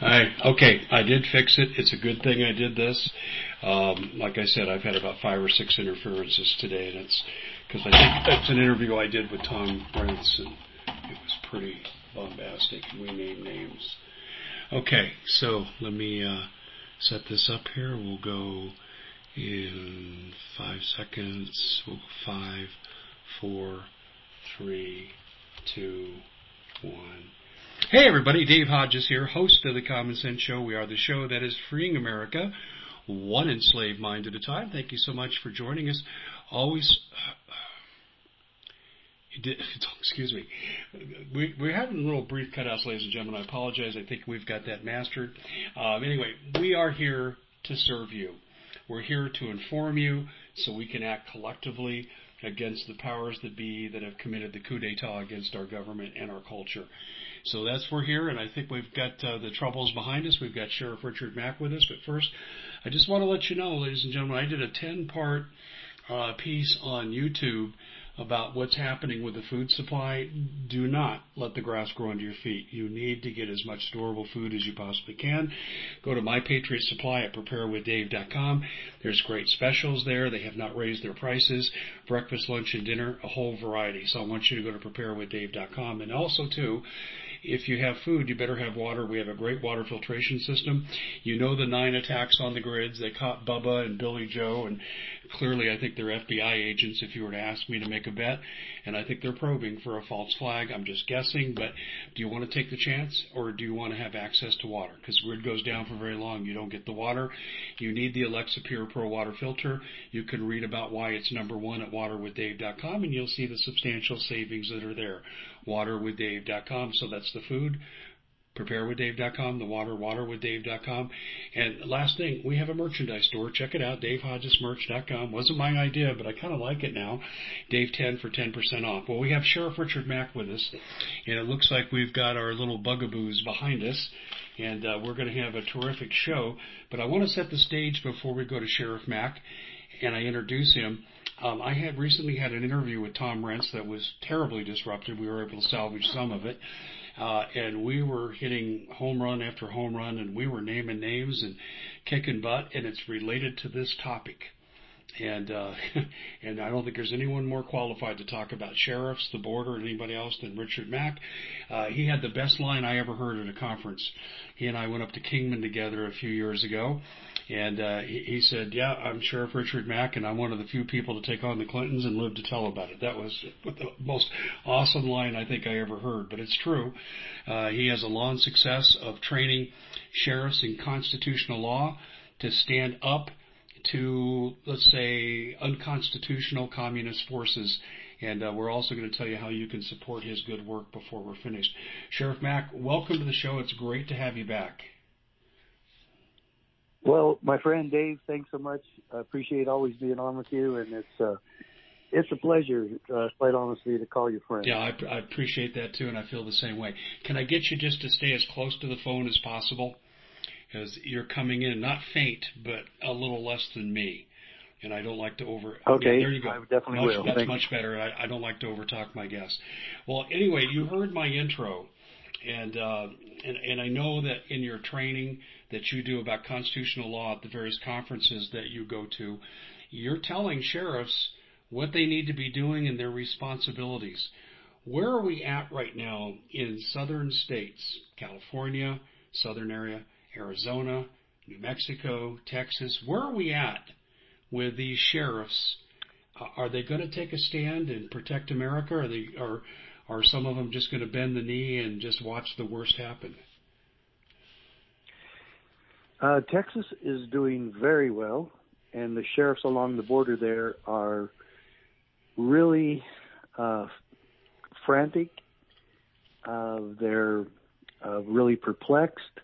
David? Hi. Okay, I did fix it. It's a good thing I did this. Um, like I said, I've had about five or six interferences today, and it's because I think that's an interview I did with Tom and it was pretty bombastic. We named names. Okay, so let me uh, set this up here. We'll go in five seconds. We'll five, four, three, two, one. Hey everybody, Dave Hodges here, host of the Common Sense Show. We are the show that is freeing America, one enslaved mind at a time. Thank you so much for joining us. Always, excuse me, we, we're having little brief cutouts, ladies and gentlemen. I apologize. I think we've got that mastered. Um, anyway, we are here to serve you. We're here to inform you so we can act collectively against the powers that be that have committed the coup d'etat against our government and our culture. So that's we're here, and I think we've got uh, the troubles behind us. We've got Sheriff Richard Mack with us, but first, I just want to let you know, ladies and gentlemen, I did a 10-part uh, piece on YouTube about what's happening with the food supply, do not let the grass grow under your feet. You need to get as much storable food as you possibly can. Go to My Patriot Supply at preparewithdave.com. There's great specials there. They have not raised their prices. Breakfast, lunch, and dinner, a whole variety. So I want you to go to preparewithdave.com. And also, too, if you have food, you better have water. We have a great water filtration system. You know the nine attacks on the grids. They caught Bubba and Billy Joe, and clearly I think they're FBI agents if you were to ask me to make a bet. And I think they're probing for a false flag. I'm just guessing, but do you want to take the chance or do you want to have access to water? Because grid goes down for very long. You don't get the water. You need the Alexa Pure Pro water filter. You can read about why it's number one at waterwithdave.com and you'll see the substantial savings that are there waterwithdave.com. So that's the food. Preparewithdave.com, the water, waterwithdave.com. And last thing, we have a merchandise store. Check it out, DaveHodgesMerch.com. Wasn't my idea, but I kind of like it now. Dave 10 for 10% off. Well, we have Sheriff Richard Mack with us, and it looks like we've got our little bugaboos behind us, and uh, we're going to have a terrific show. But I want to set the stage before we go to Sheriff Mack, and I introduce him. Um, I had recently had an interview with Tom Renz that was terribly disrupted. We were able to salvage some of it. Uh, and we were hitting home run after home run and we were naming names and kicking butt and it's related to this topic. And, uh, and I don't think there's anyone more qualified to talk about sheriffs, the border, and anybody else than Richard Mack. Uh, he had the best line I ever heard at a conference. He and I went up to Kingman together a few years ago and uh, he, said, "Yeah, I'm Sheriff Richard Mack, and I'm one of the few people to take on the Clintons and live to tell about it." That was the most awesome line I think I ever heard, but it's true. Uh, he has a long success of training sheriffs in constitutional law to stand up to, let's say, unconstitutional communist forces. And uh, we're also going to tell you how you can support his good work before we're finished. Sheriff Mack, welcome to the show. It's great to have you back. Well, my friend Dave, thanks so much. I appreciate always being on with you, and it's uh, it's a pleasure, uh, quite honestly, to call you friend. Yeah, I, I appreciate that too, and I feel the same way. Can I get you just to stay as close to the phone as possible? Because you're coming in not faint, but a little less than me, and I don't like to over. Okay, yeah, there you go. I definitely much, will. That's Thank much better. I, I don't like to overtalk my guests. Well, anyway, you heard my intro, and uh, and and I know that in your training that you do about constitutional law at the various conferences that you go to, you're telling sheriffs what they need to be doing and their responsibilities. Where are we at right now in southern states? California, southern area, Arizona, New Mexico, Texas. Where are we at with these sheriffs? Uh, are they going to take a stand and protect America? Are they are are some of them just going to bend the knee and just watch the worst happen? Uh, Texas is doing very well, and the sheriffs along the border there are really uh, frantic. Uh, they're uh, really perplexed.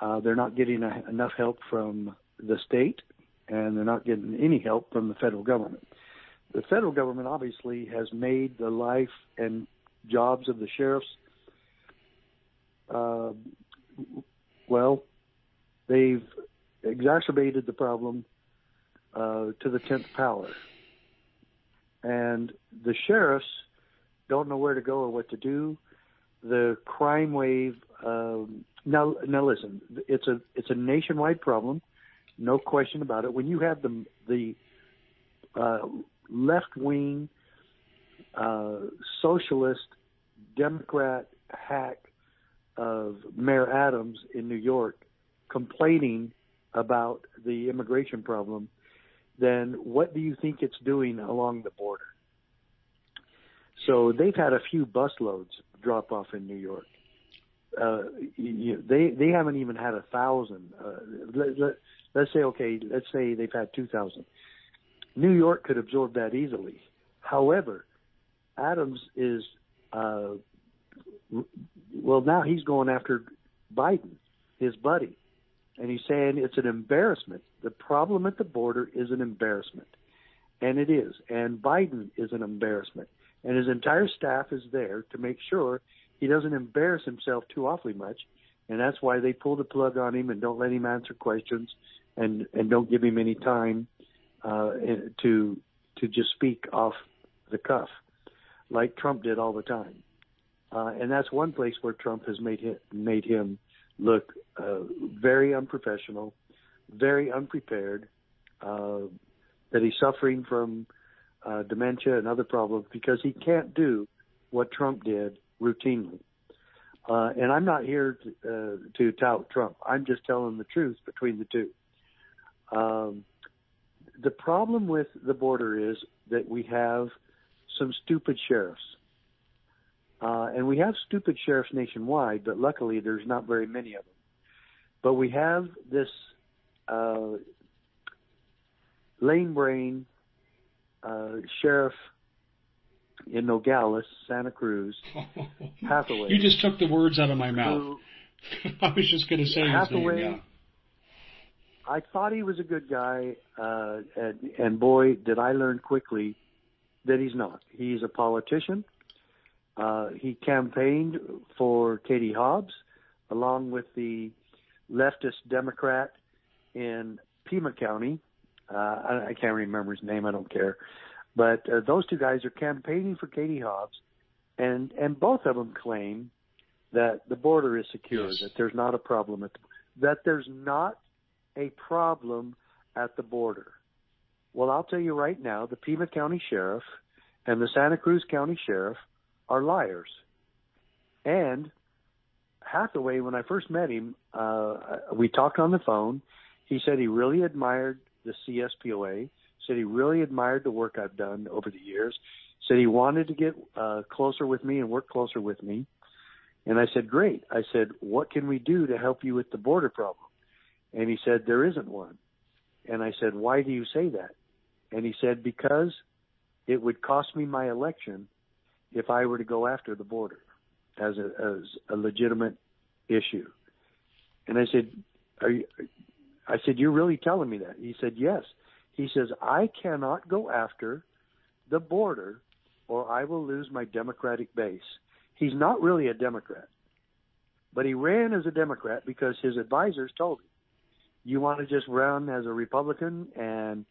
Uh, they're not getting a, enough help from the state, and they're not getting any help from the federal government. The federal government obviously has made the life and jobs of the sheriffs, uh, well, they've exacerbated the problem uh, to the tenth power, and the sheriffs don't know where to go or what to do. the crime wave. Um, now, now listen, it's a it's a nationwide problem, no question about it. When you have the the uh, left wing uh, socialist Democrat hack of Mayor Adams in New York complaining about the immigration problem, then what do you think it's doing along the border? So they've had a few busloads drop off in New York. Uh, you, they they haven't even had a thousand. Uh, let, let, let's say okay, let's say they've had two thousand. New York could absorb that easily. However, Adams is uh, well now he's going after Biden, his buddy, and he's saying it's an embarrassment. The problem at the border is an embarrassment, and it is. And Biden is an embarrassment, and his entire staff is there to make sure he doesn't embarrass himself too awfully much, and that's why they pull the plug on him and don't let him answer questions, and and don't give him any time uh, to to just speak off the cuff, like Trump did all the time. Uh, and that's one place where Trump has made him made him look uh, very unprofessional, very unprepared. Uh, that he's suffering from uh, dementia and other problems because he can't do what Trump did routinely. Uh, and I'm not here to, uh, to tout Trump. I'm just telling the truth between the two. Um, the problem with the border is that we have some stupid sheriffs. Uh, and we have stupid sheriffs nationwide, but luckily there's not very many of them. But we have this uh, lane brain uh, sheriff in Nogales, Santa Cruz, Hathaway. You just took the words out of my mouth. Who, I was just going to say Hathaway, his name. Yeah. I thought he was a good guy, uh, and, and boy, did I learn quickly that he's not. He's a politician. Uh, he campaigned for Katie Hobbs, along with the leftist Democrat in Pima County. Uh, I, I can't remember his name. I don't care. But uh, those two guys are campaigning for Katie Hobbs, and and both of them claim that the border is secure, yes. that there's not a problem at the, that there's not a problem at the border. Well, I'll tell you right now, the Pima County Sheriff and the Santa Cruz County Sheriff are liars. And Hathaway, when I first met him, uh, we talked on the phone. He said he really admired the CSPOA, said he really admired the work I've done over the years, said he wanted to get uh, closer with me and work closer with me. And I said, Great. I said, What can we do to help you with the border problem? And he said, There isn't one. And I said, Why do you say that? And he said, Because it would cost me my election if I were to go after the border as a, as a legitimate issue. And I said, Are you, I said, You're really telling me that? He said, Yes. He says, I cannot go after the border or I will lose my Democratic base. He's not really a Democrat, but he ran as a Democrat because his advisors told him you want to just run as a Republican and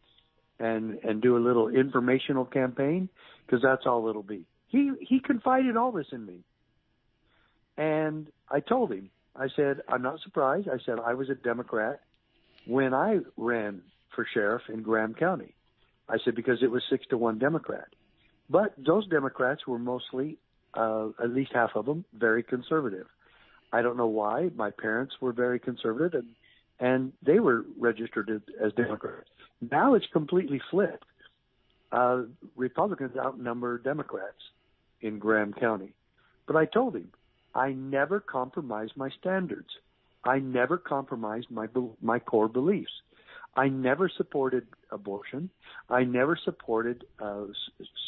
and and do a little informational campaign because that's all it'll be. He he confided all this in me, and I told him. I said I'm not surprised. I said I was a Democrat when I ran for sheriff in Graham County. I said because it was six to one Democrat, but those Democrats were mostly, uh, at least half of them, very conservative. I don't know why. My parents were very conservative, and and they were registered as Democrats. Now it's completely flipped. Uh, Republicans outnumber Democrats in Graham County. But I told him, I never compromised my standards. I never compromised my my core beliefs. I never supported abortion. I never supported uh,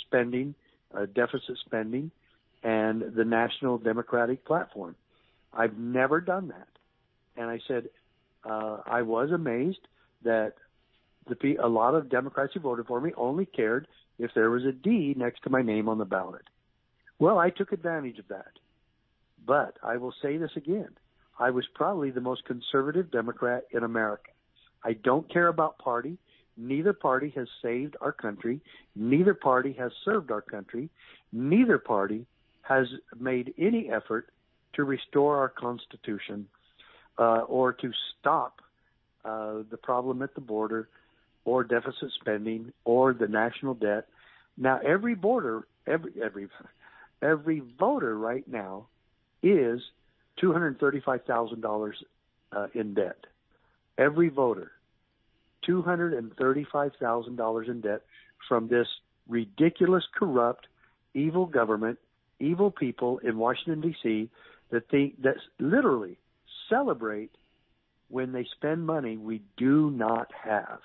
spending, uh, deficit spending, and the National Democratic Platform. I've never done that. And I said, uh, I was amazed that the a lot of Democrats who voted for me only cared if there was a D next to my name on the ballot. Well, I took advantage of that. But I will say this again. I was probably the most conservative Democrat in America. I don't care about party. Neither party has saved our country. Neither party has served our country. Neither party has made any effort to restore our Constitution uh, or to stop uh, the problem at the border or deficit spending or the national debt. Now, every border, every every every voter right now is two hundred thirty-five thousand uh, dollars in debt. Every voter, two hundred and thirty-five thousand dollars in debt from this ridiculous, corrupt, evil government, evil people in Washington D.C. that think that literally celebrate when they spend money we do not have.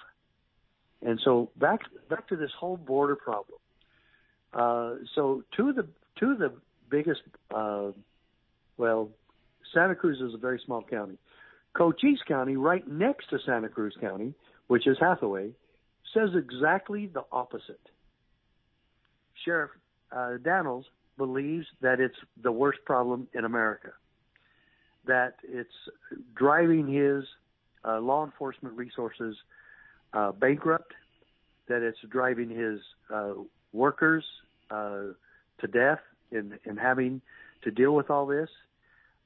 And so back back to this whole border problem. Uh, so two of the two of the biggest, uh, well, Santa Cruz is a very small county. Cochise County, right next to Santa Cruz County, which is Hathaway, says exactly the opposite. Sheriff uh, Dannels believes that it's the worst problem in America, that it's driving his uh, law enforcement resources uh, bankrupt, that it's driving his uh, workers uh, to death in, in having to deal with all this,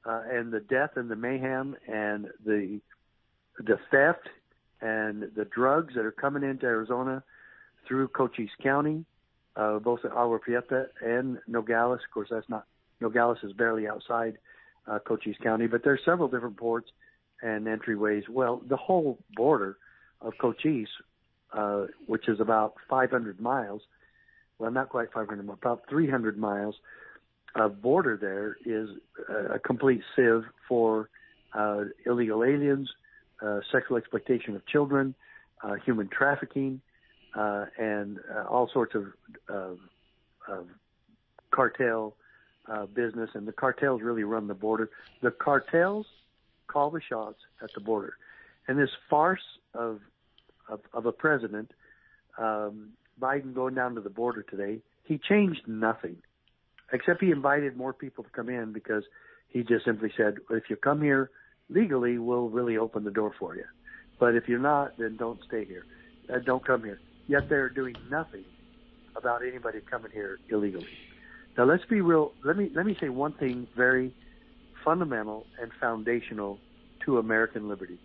uh, and the death and the mayhem and the the theft and the drugs that are coming into Arizona through Cochise County, uh, both at Agua Prieta and Nogales. Of course, that's not Nogales is barely outside uh, Cochise County, but there's several different ports and entryways. Well, the whole border of Cochise, uh, which is about 500 miles, well, not quite 500, about 300 miles of border there is a complete sieve for uh, illegal aliens, uh, sexual exploitation of children, uh, human trafficking, uh, and uh, all sorts of, of, of cartel uh, business. And the cartels really run the border. The cartels call the shots at the border. And this farce of of, of a president, um, Biden going down to the border today, he changed nothing, except he invited more people to come in because he just simply said, if you come here legally, we'll really open the door for you. But if you're not, then don't stay here. Uh, don't come here. Yet they're doing nothing about anybody coming here illegally. Now let's be real. Let me let me say one thing very fundamental and foundational to American liberty.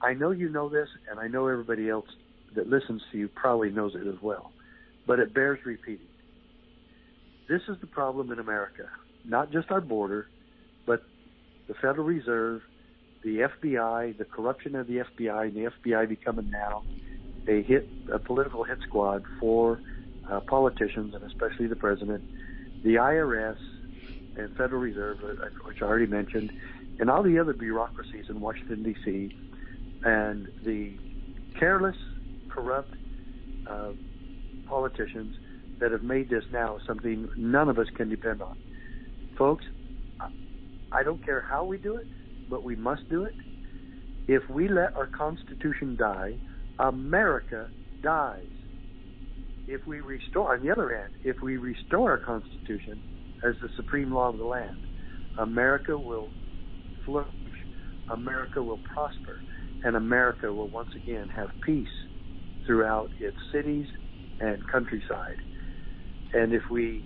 I know you know this, and I know everybody else that listens to you probably knows it as well, but it bears repeating. This is the problem in America, not just our border, but the Federal Reserve, the FBI, the corruption of the FBI, and the FBI becoming now a hit, a political hit squad for uh, politicians and especially the president, the IRS and Federal Reserve, uh, which I already mentioned, and all the other bureaucracies in Washington D.C and the careless, corrupt uh, politicians that have made this now something none of us can depend on. Folks, I don't care how we do it, but we must do it. If we let our Constitution die, America dies. If we restore, on the other hand, if we restore our Constitution as the supreme law of the land, America will flourish. America will prosper and America will once again have peace throughout its cities and countryside. And if we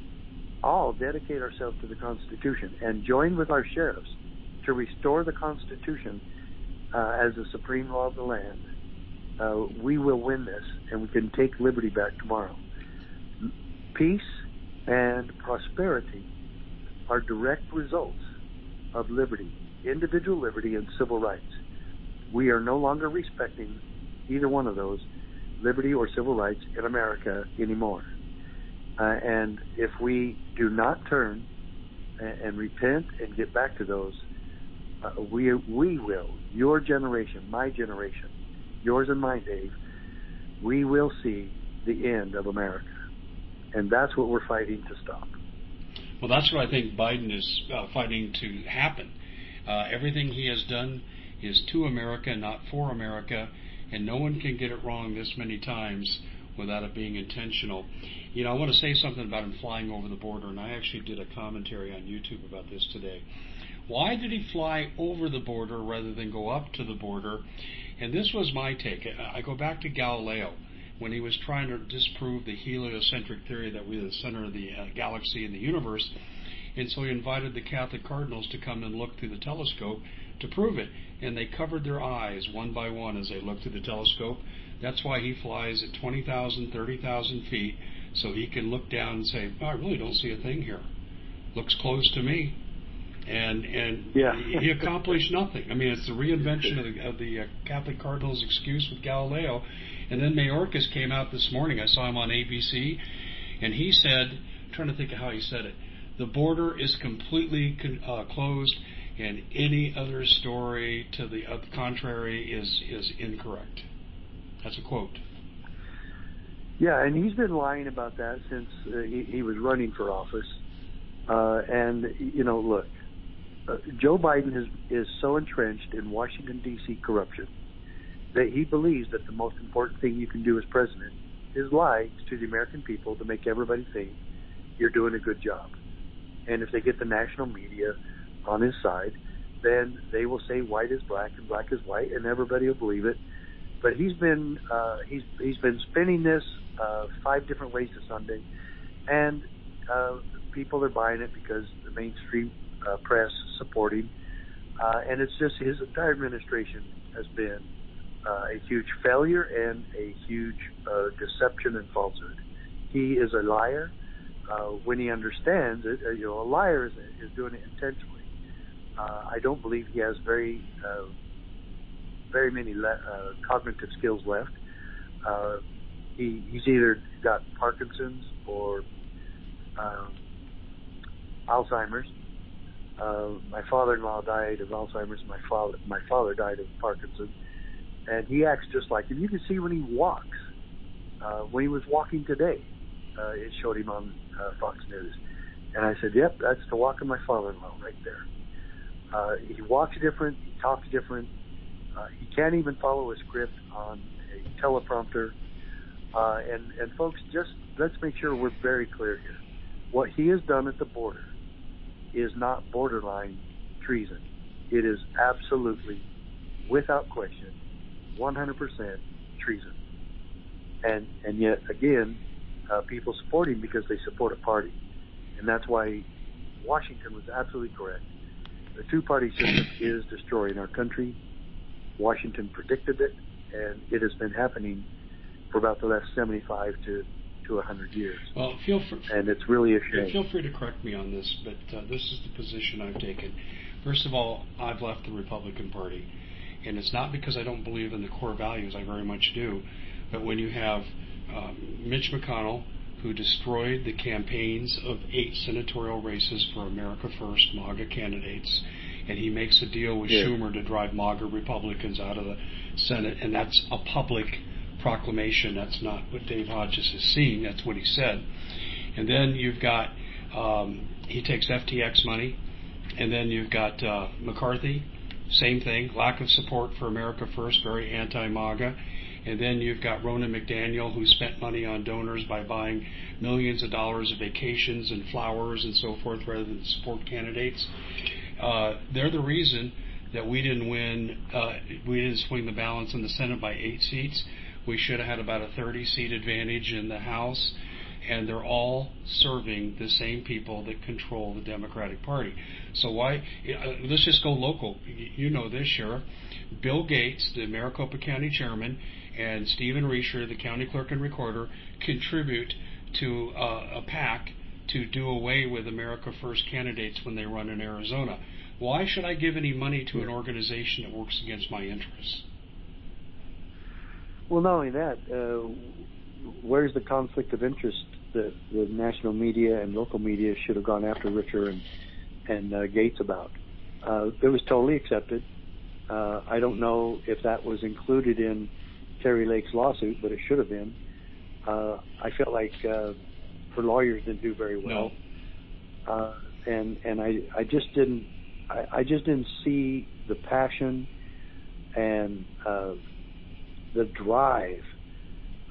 all dedicate ourselves to the Constitution and join with our sheriffs to restore the Constitution uh, as the supreme law of the land, uh, we will win this and we can take liberty back tomorrow. Peace and prosperity are direct results of liberty, individual liberty and civil rights we are no longer respecting either one of those, liberty or civil rights in America anymore. Uh, and if we do not turn and, and repent and get back to those, uh, we we will, your generation, my generation, yours and mine, Dave, we will see the end of America, and that's what we're fighting to stop. Well, that's what I think Biden is uh, fighting to happen. Uh, everything he has done is to America, not for America, and no one can get it wrong this many times without it being intentional. You know, I want to say something about him flying over the border, and I actually did a commentary on YouTube about this today. Why did he fly over the border rather than go up to the border? And this was my take. I go back to Galileo when he was trying to disprove the heliocentric theory that we're the center of the uh, galaxy and the universe. And so he invited the Catholic cardinals to come and look through the telescope to prove it. And they covered their eyes one by one as they looked through the telescope. That's why he flies at 20,000, 30,000 feet, so he can look down and say, oh, I really don't see a thing here. Looks close to me. And and yeah. he accomplished nothing. I mean, it's the reinvention of the, of the uh, Catholic cardinal's excuse with Galileo. And then Mayorkas came out this morning. I saw him on ABC, and he said, I'm trying to think of how he said it. The border is completely con- uh, closed, and any other story to the uh, contrary is is incorrect. That's a quote. Yeah, and he's been lying about that since uh, he, he was running for office. Uh, and you know, look, uh, Joe Biden is is so entrenched in Washington D.C. corruption that he believes that the most important thing you can do as president is lie to the American people to make everybody think you're doing a good job. And if they get the national media on his side, then they will say white is black and black is white, and everybody will believe it. But he's been uh, he's he's been spinning this uh, five different ways to Sunday, and uh, people are buying it because the mainstream uh, press supporting, uh, and it's just his entire administration has been uh, a huge failure and a huge uh, deception and falsehood. He is a liar uh, when he understands it. Uh, you know, a liar is, is doing it intentionally. Uh, I don't believe he has very uh, very many le- uh, cognitive skills left. Uh, he, he's either got Parkinson's or um, Alzheimer's. Uh, my father-in-law died of Alzheimer's. My father, my father died of Parkinson's, and he acts just like him. You can see when he walks. Uh, when he was walking today, uh, it showed him on uh, Fox News, and I said, "Yep, that's the walk of my father-in-law right there." Uh, he walks different. He talks different. Uh, he can't even follow a script on a teleprompter. Uh, and, and folks, just let's make sure we're very clear here. What he has done at the border is not borderline treason. It is absolutely, without question, 100% treason. And and yet again, uh, people support him because they support a party, and that's why Washington was absolutely correct. The two-party system is destroying our country. Washington predicted it, and it has been happening for about the last 75 to to 100 years. Well, feel free, and it's really a shame. Feel free to correct me on this, but uh, this is the position I've taken. First of all, I've left the Republican Party, and it's not because I don't believe in the core values. I very much do, but when you have um, Mitch McConnell, who destroyed the campaigns of eight senatorial races for America First MAGA candidates, and he makes a deal with yeah. Schumer to drive MAGA Republicans out of the Senate, and that's a public proclamation. That's not what Dave Hodges is seeing. That's what he said. And then you've got um, he takes FTX money, and then you've got uh, McCarthy, same thing, lack of support for America First, very anti-MAGA. And then you've got Ronna McDaniel, who spent money on donors by buying millions of dollars of vacations and flowers and so forth rather than support candidates. Uh, they're the reason that we didn't win, uh, we didn't swing the balance in the Senate by eight seats. We should have had about a 30 seat advantage in the House, and they're all serving the same people that control the Democratic Party. So why? Uh, let's just go local. You know this, Sheriff. Bill Gates, the Maricopa County Chairman, and Stephen Richer, the County Clerk and Recorder, contribute to uh, a PAC to do away with America First candidates when they run in Arizona. Why should I give any money to an organization that works against my interests? Well, not only that, uh, where's the conflict of interest that the national media and local media should have gone after Richer and and uh, Gates about? Uh, it was totally accepted. Uh, I don't know if that was included in Kari Lake's lawsuit, but it should have been. Uh, I felt like uh, her lawyers didn't do very well, no. uh, and and I I just didn't I, I just didn't see the passion and uh, the drive,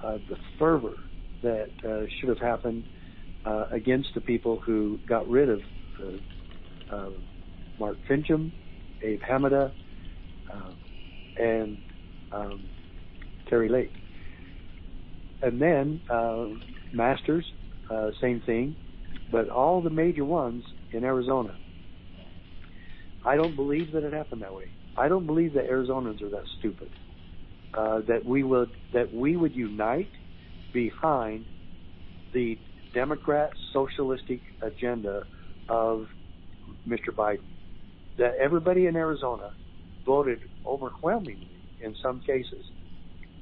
uh, the fervor that uh, should have happened uh, against the people who got rid of uh, uh, Mark Finchem, Abe Hamadeh, uh, and um, Kari Lake. And then Masters, same thing, but all the major ones in Arizona. I don't believe that it happened that way. I don't believe that Arizonans are that stupid. Uh, that we would that we would unite behind the Democrat socialistic agenda of Mr. Biden. That everybody in Arizona voted overwhelmingly in some cases,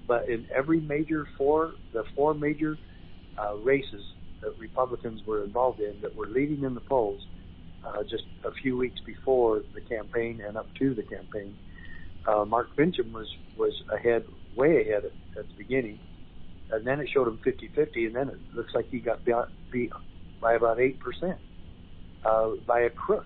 but in every major four the four major uh, races that Republicans were involved in that were leading in the polls uh, just a few weeks before the campaign and up to the campaign, uh, Mark Finchem was was ahead, way ahead at, at the beginning, and then it showed him 50-50, and then it looks like he got beat, beat by about eight percent uh, by a crook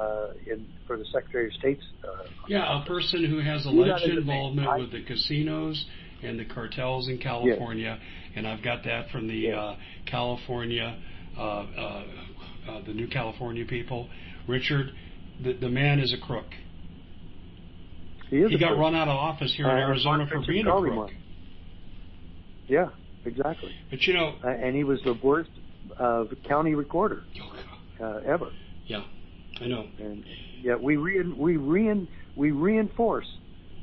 uh, in for the Secretary of State's. Uh, yeah, a person who has alleged involvement I, with the casinos and the cartels in California, yes. and I've got that from the yes. uh, California, uh, uh, uh, the New California people. Richard, the, the man is a crook. He, he got run out of office here in Arizona for being a crook. One. Yeah, exactly. But you know, uh, and he was the worst uh, county recorder oh, uh, ever. Yeah, I know. And yeah, we re- we re- we reinforce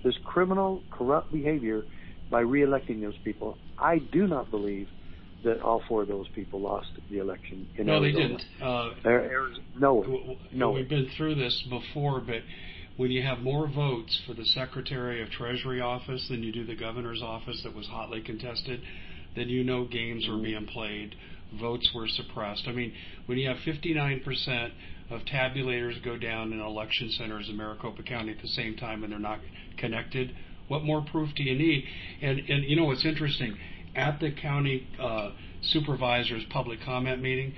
this criminal, corrupt behavior by reelecting those people. I do not believe that all four of those people lost the election in no, Arizona. they didn't. Uh, Arizona, no, no. We've been through this before, but when you have more votes for the Secretary of Treasury office than you do the governor's office that was hotly contested, then you know games mm-hmm. were being played. Votes were suppressed. I mean, when you have 59% of tabulators go down in election centers in Maricopa County at the same time and they're not connected, what more proof do you need? And and you know what's interesting? At the county uh, supervisor's public comment meeting,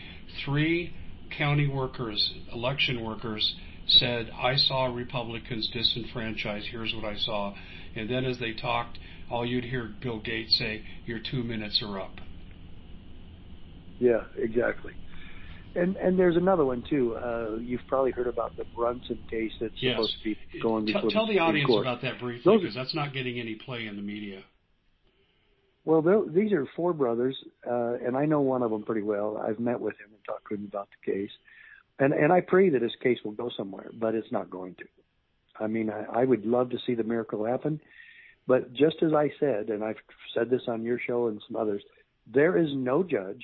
three county workers, election workers, said, I saw Republicans disenfranchised. Here's what I saw. And then as they talked, all you'd hear Bill Gates say, Your two minutes are up. Yeah, exactly. And and there's another one too. Uh, you've probably heard about the Brunson case that's supposed to be going before Tell the, audience about that briefly, because that's not getting any play in the media. Well, these are four brothers, uh, and I know one of them pretty well. I've met with him and talked to him about the case, and and I pray that his case will go somewhere, but it's not going to. I mean, I, I would love to see the miracle happen, but just as I said, and I've said this on your show and some others, there is no judge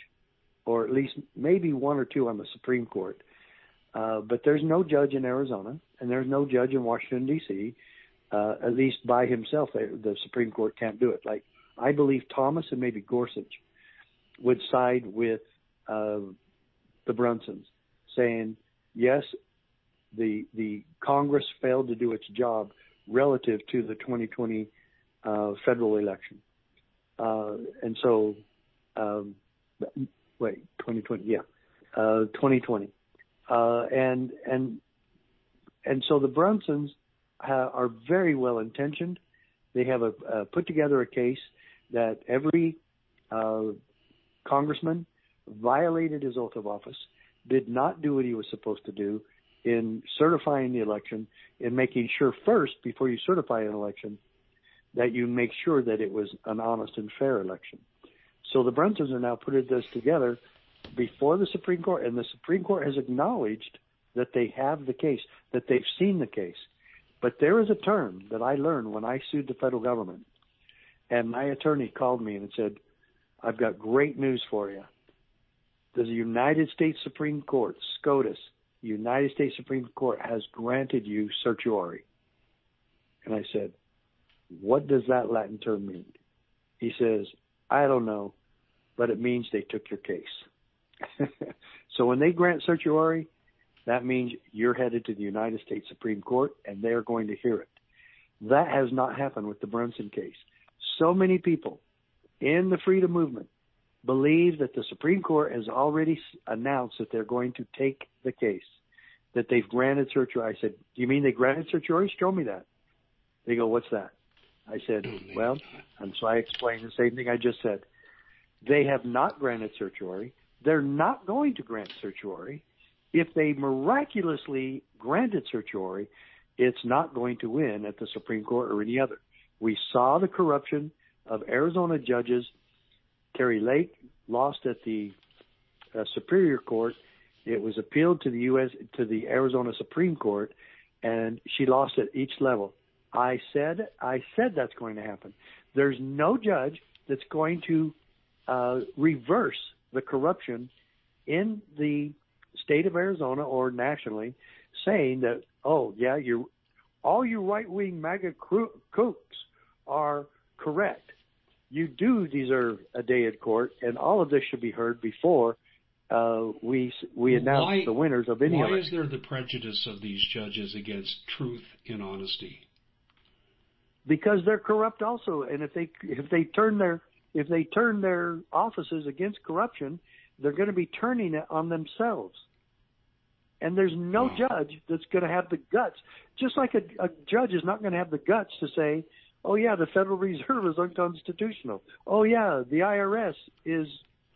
or at least maybe one or two on the Supreme Court. Uh, but there's no judge in Arizona, and there's no judge in Washington D.C. Uh, at least by himself, the Supreme Court can't do it. Like I believe Thomas and maybe Gorsuch would side with uh, the Brunsons, saying yes, the the Congress failed to do its job relative to the 2020 uh, federal election, uh, and so um, wait, 2020, yeah, uh, 2020, uh, and and and so the Brunsons ha- are very well intentioned. They have a, uh, put together a case that every uh, congressman violated his oath of office, did not do what he was supposed to do in certifying the election, in making sure first before you certify an election that you make sure that it was an honest and fair election. So the Brunsons are now putting this together before the Supreme Court, and the Supreme Court has acknowledged that they have the case, that they've seen the case. But there is a term that I learned when I sued the federal government, and my attorney called me and said, I've got great news for you. The United States Supreme Court, SCOTUS, United States Supreme Court has granted you certiorari. And I said, What does that Latin term mean? He says, I don't know, but it means they took your case. so when they grant certiorari, that means you're headed to the United States Supreme Court and they're going to hear it. That has not happened with the Brunson case. So many people in the freedom movement believe that the Supreme Court has already announced that they're going to take the case, that they've granted certiorari. I said, Do you mean they granted certiorari? Show me that. They go, What's that? I said, well, and so I explained the same thing I just said. They have not granted certiorari. They're not going to grant certiorari. If they miraculously granted certiorari, it's not going to win at the Supreme Court or any other. We saw the corruption of Arizona judges. Kari Lake lost at the uh, Superior Court, It was appealed to the U.S. to the Arizona Supreme Court, and she lost at each level. I said, I said that's going to happen. There's no judge that's going to uh, reverse the corruption in the state of Arizona or nationally, saying that, oh yeah, you all you right wing MAGA kooks are correct. You do deserve a day in court, and all of this should be heard before uh, we we announce why, the winners of any. Of it. Why election. is there the prejudice of these judges against truth and honesty? Because they're corrupt also, and if they if they turn their if they turn their offices against corruption, they're going to be turning it on themselves. And there's no wow. judge that's going to have the guts, just like a, a judge is not going to have the guts to say, "Oh yeah, the Federal Reserve is unconstitutional." Oh yeah, the IRS is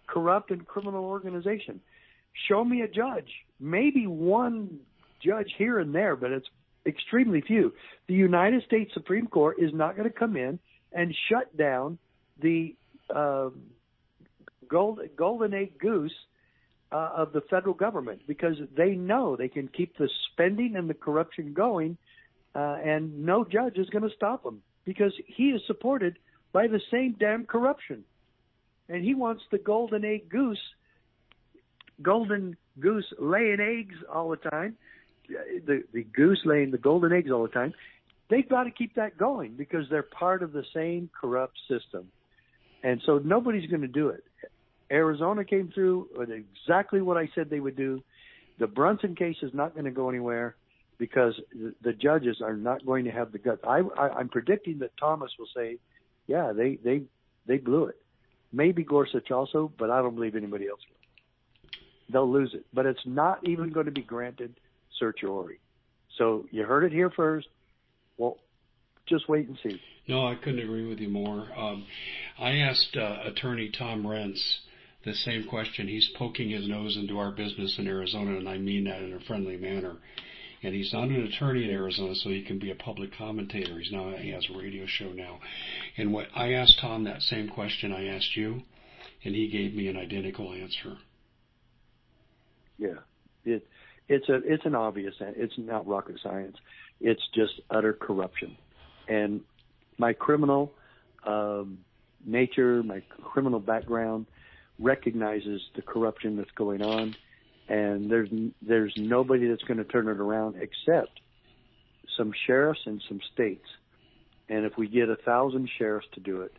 corrupt and criminal organization. Show me a judge, maybe one judge here and there, but it's extremely few. The United States Supreme Court is not going to come in and shut down the uh, gold, golden egg goose uh, of the federal government because they know they can keep the spending and the corruption going, uh, and no judge is going to stop them because he is supported by the same damn corruption and he wants the golden egg goose, golden goose laying eggs all the time, the the goose laying the golden eggs all the time. They've got to keep that going because they're part of the same corrupt system, and so nobody's going to do it. Arizona came through with exactly what I said they would do. The Brunson case is not going to go anywhere because the judges are not going to have the guts. I, I, I'm predicting that Thomas will say, "Yeah, they they they blew it." Maybe Gorsuch also, but I don't believe anybody else will. They'll lose it, but it's not even going to be granted certiorari. So you heard it here first. Well, just wait and see. No, I couldn't agree with you more. Um, I asked uh, Attorney Tom Renz the same question. He's poking his nose into our business in Arizona, and I mean that in a friendly manner and he's not an attorney in Arizona, so he can be a public commentator. He's now he has a radio show now, and what I asked Tom that same question I asked you, and he gave me an identical answer. Yeah, it it's a it's an obvious it's not rocket science. It's just utter corruption, and my criminal um, nature, my criminal background recognizes the corruption that's going on and there's there's nobody that's going to turn it around except some sheriffs and some states. And if we get a thousand sheriffs to do it,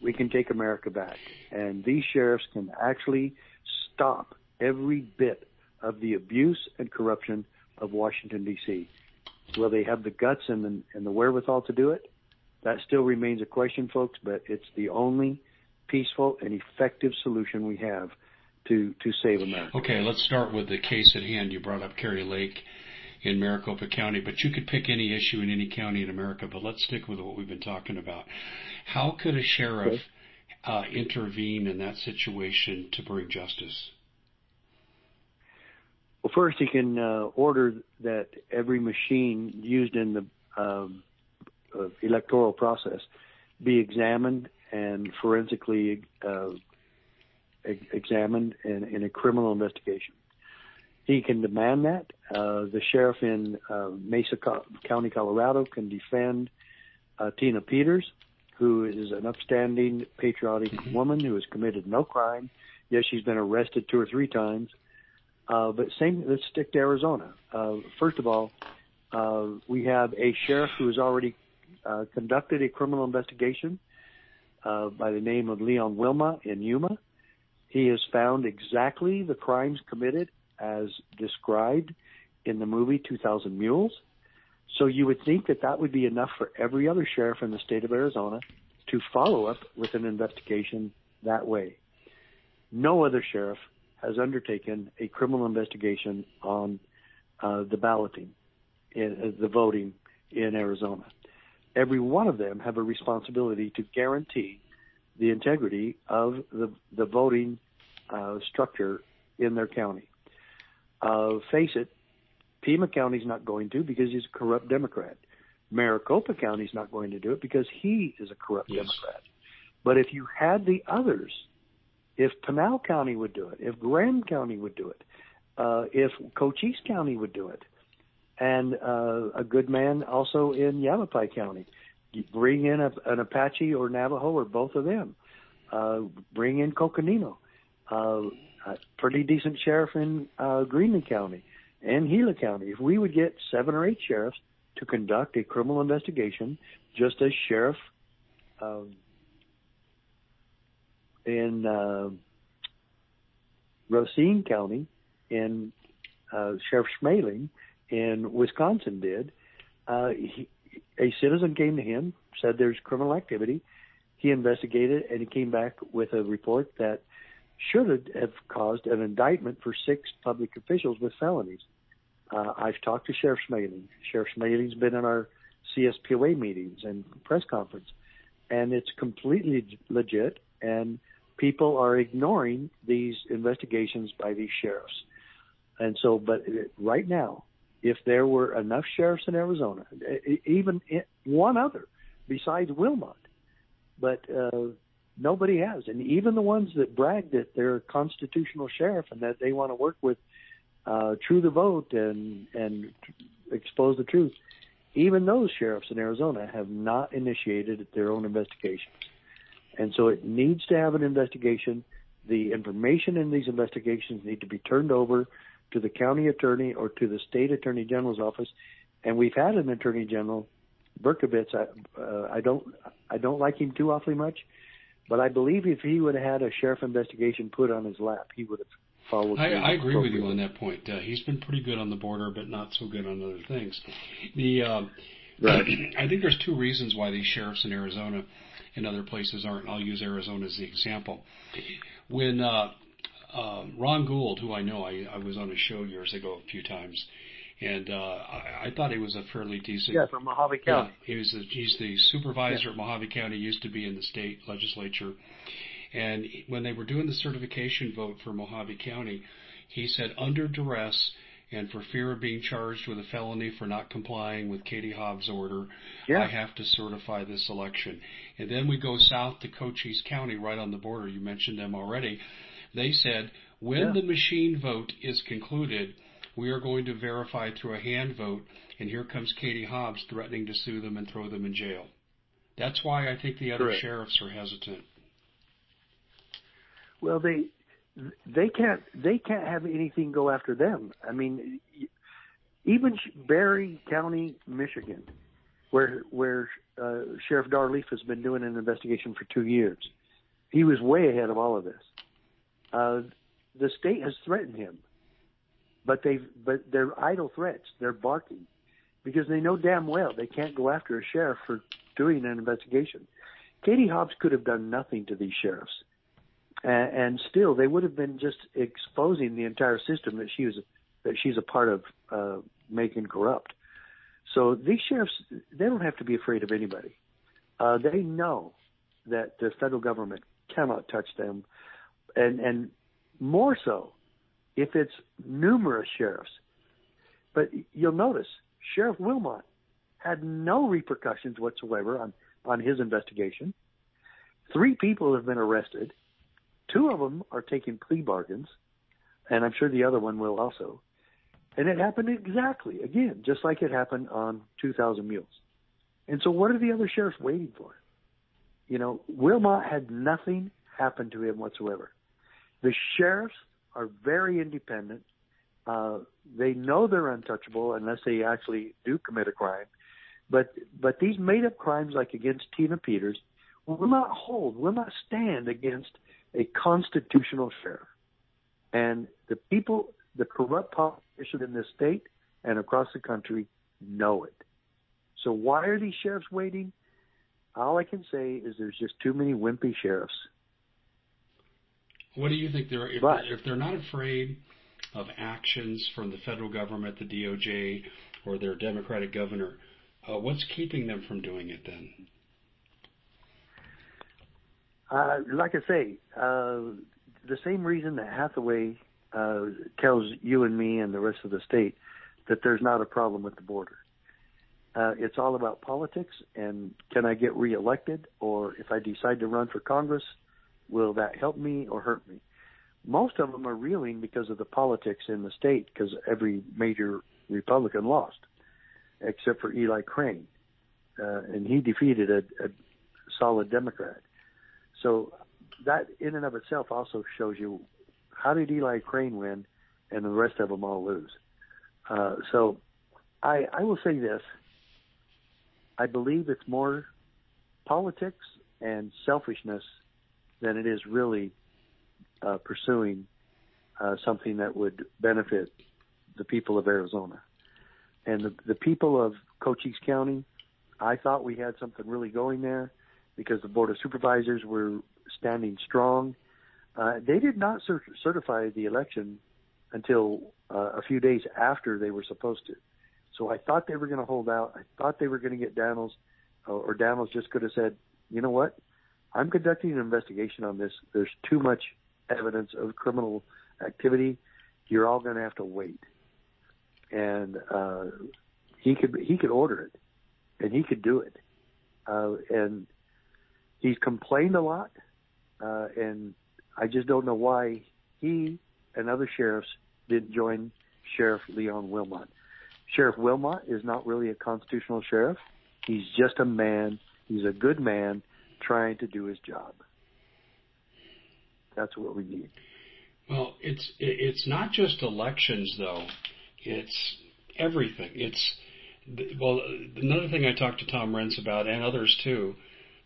we can take America back. And these sheriffs can actually stop every bit of the abuse and corruption of Washington D.C. Will they have the guts and the, and the wherewithal to do it? That still remains a question, folks. But it's the only peaceful and effective solution we have to to save America. Okay, let's start with the case at hand. You brought up Kari Lake in Maricopa County, but you could pick any issue in any county in America. But let's stick with what we've been talking about. How could a sheriff okay. uh, intervene in that situation to bring justice? Well, first he can uh, order that every machine used in the um, uh, electoral process be examined and forensically uh, examined in, in a criminal investigation. He can demand that. Uh, the sheriff in uh, Mesa County, Colorado, can defend uh, Tina Peters, who is an upstanding, patriotic mm-hmm. woman who has committed no crime. Yes, she's been arrested two or three times. Uh, but same, let's stick to Arizona. Uh, first of all, uh, we have a sheriff who has already uh, conducted a criminal investigation uh, by the name of Leon Wilmot in Yuma. He has found exactly the crimes committed as described in the movie 2000 Mules. So you would think that that would be enough for every other sheriff in the state of Arizona to follow up with an investigation that way. No other sheriff has undertaken a criminal investigation on uh, the balloting, in, uh, the voting in Arizona. Every one of them have a responsibility to guarantee the integrity of the, the voting uh, structure in their county. Uh, face it, Pima County's not going to because he's a corrupt Democrat. Maricopa County's not going to do it because he is a corrupt yes. Democrat. But if you had the others, if Pinal County would do it, if Graham County would do it, uh, if Cochise County would do it, and uh, a good man also in Yavapai County. You bring in a, an Apache or Navajo or both of them. Uh, bring in Coconino. Uh, a pretty decent sheriff in uh, Greenlee County and Gila County. If we would get seven or eight sheriffs to conduct a criminal investigation, just as sheriff um, in uh, Racine County, in uh, Sheriff Schmaling in Wisconsin did. Uh, he, a citizen came to him, said there's criminal activity. He investigated and he came back with a report that should have caused an indictment for six public officials with felonies. Uh, I've talked to Sheriff Schmaling. Sheriff Schmaling's been in our CSPOA meetings and press conference, and it's completely legit. And people are ignoring these investigations by these sheriffs. And so, but right now, if there were enough sheriffs in Arizona, even one other besides Wilmot, but uh, nobody has, and even the ones that brag that they're a constitutional sheriff and that they want to work with uh, True the Vote and and expose the truth, even those sheriffs in Arizona have not initiated their own investigations. And so it needs to have an investigation. The information in these investigations need to be turned over to the county attorney or to the state attorney general's office. And we've had an attorney general, Brnovich. I, uh, I don't, I don't like him too awfully much, but I believe if he would have had a sheriff investigation put on his lap, he would have followed. I, I agree with you on that point. Uh, he's been pretty good on the border, but not so good on other things. The uh, right. I think there's two reasons why these sheriffs in Arizona and other places aren't. I'll use Arizona as the example. When uh, uh, Ron Gould, who I know, I, I was on a show years ago a few times, and uh, I, I thought he was a fairly decent. Yeah, from Mohave County. Yeah, he was. A, he's the supervisor yeah. at Mohave County. Used to be in the state legislature, and when they were doing the certification vote for Mohave County, he said under duress and for fear of being charged with a felony for not complying with Katie Hobbs' order, yeah. I have to certify this election. And then we go south to Cochise County, right on the border. You mentioned them already. They said when yeah. the machine vote is concluded, we are going to verify through a hand vote, and here comes Katie Hobbs threatening to sue them and throw them in jail. That's why I think the other Correct. sheriffs are hesitant. Well, they they can't they can't have anything go after them. I mean, even Barry County, Michigan, where where uh, Sheriff Dar Leaf has been doing an investigation for two years, he was way ahead of all of this. Uh, the state has threatened him, but they've but they're idle threats. They're barking because they know damn well they can't go after a sheriff for doing an investigation. Katie Hobbs could have done nothing to these sheriffs and, and still they would have been just exposing the entire system that she was that she's a part of uh, making corrupt. So these sheriffs they don't have to be afraid of anybody. Uh, they know that the federal government cannot touch them, and and more so if it's numerous sheriffs. But you'll notice Sheriff Wilmot had no repercussions whatsoever on on his investigation. Three people have been arrested. Two of them are taking plea bargains, and I'm sure the other one will also. And it happened exactly, again, just like it happened on 2,000 Mules. And so what are the other sheriffs waiting for? You know, Wilmot had nothing happen to him whatsoever. The sheriffs are very independent. Uh, they know they're untouchable unless they actually do commit a crime. But but these made up crimes like against Tina Peters will not hold, will not stand against a constitutional sheriff. And the people, the corrupt politicians in this state and across the country know it. So why are these sheriffs waiting? All I can say is there's just too many wimpy sheriffs. What do you think they're if, but, if they're not afraid of actions from the federal government, the DOJ, or their Democratic governor? Uh, what's keeping them from doing it then? Uh, like I say, uh, the same reason that Hathaway uh, tells you and me and the rest of the state that there's not a problem with the border. Uh, it's all about politics and can I get reelected or if I decide to run for Congress, will that help me or hurt me? most of them are reeling because of the politics in the state because every major Republican lost, except for Eli Crane, uh, and he defeated a, a solid Democrat. So that in and of itself also shows you how did Eli Crane win and the rest of them all lose. Uh, so I, I will say this. I believe it's more politics and selfishness than it is really uh, pursuing uh, something that would benefit the people of Arizona. And the, the people of Cochise County, I thought we had something really going there because the Board of Supervisors were standing strong. Uh, they did not cert- certify the election until uh, a few days after they were supposed to. So I thought they were going to hold out. I thought they were going to get Dannels, uh, or Dannels just could have said, you know what? I'm conducting an investigation on this. There's too much evidence of criminal activity. You're all going to have to wait. And uh, he could he could order it, and he could do it. Uh, and he's complained a lot, uh, and I just don't know why he and other sheriffs didn't join Sheriff Leon Wilmot. Sheriff Wilmot is not really a constitutional sheriff. He's just a man. He's a good man trying to do his job. That's what we need. Well, it's it's not just elections though. It's everything. It's well, another thing I talked to Tom Renz about and others too,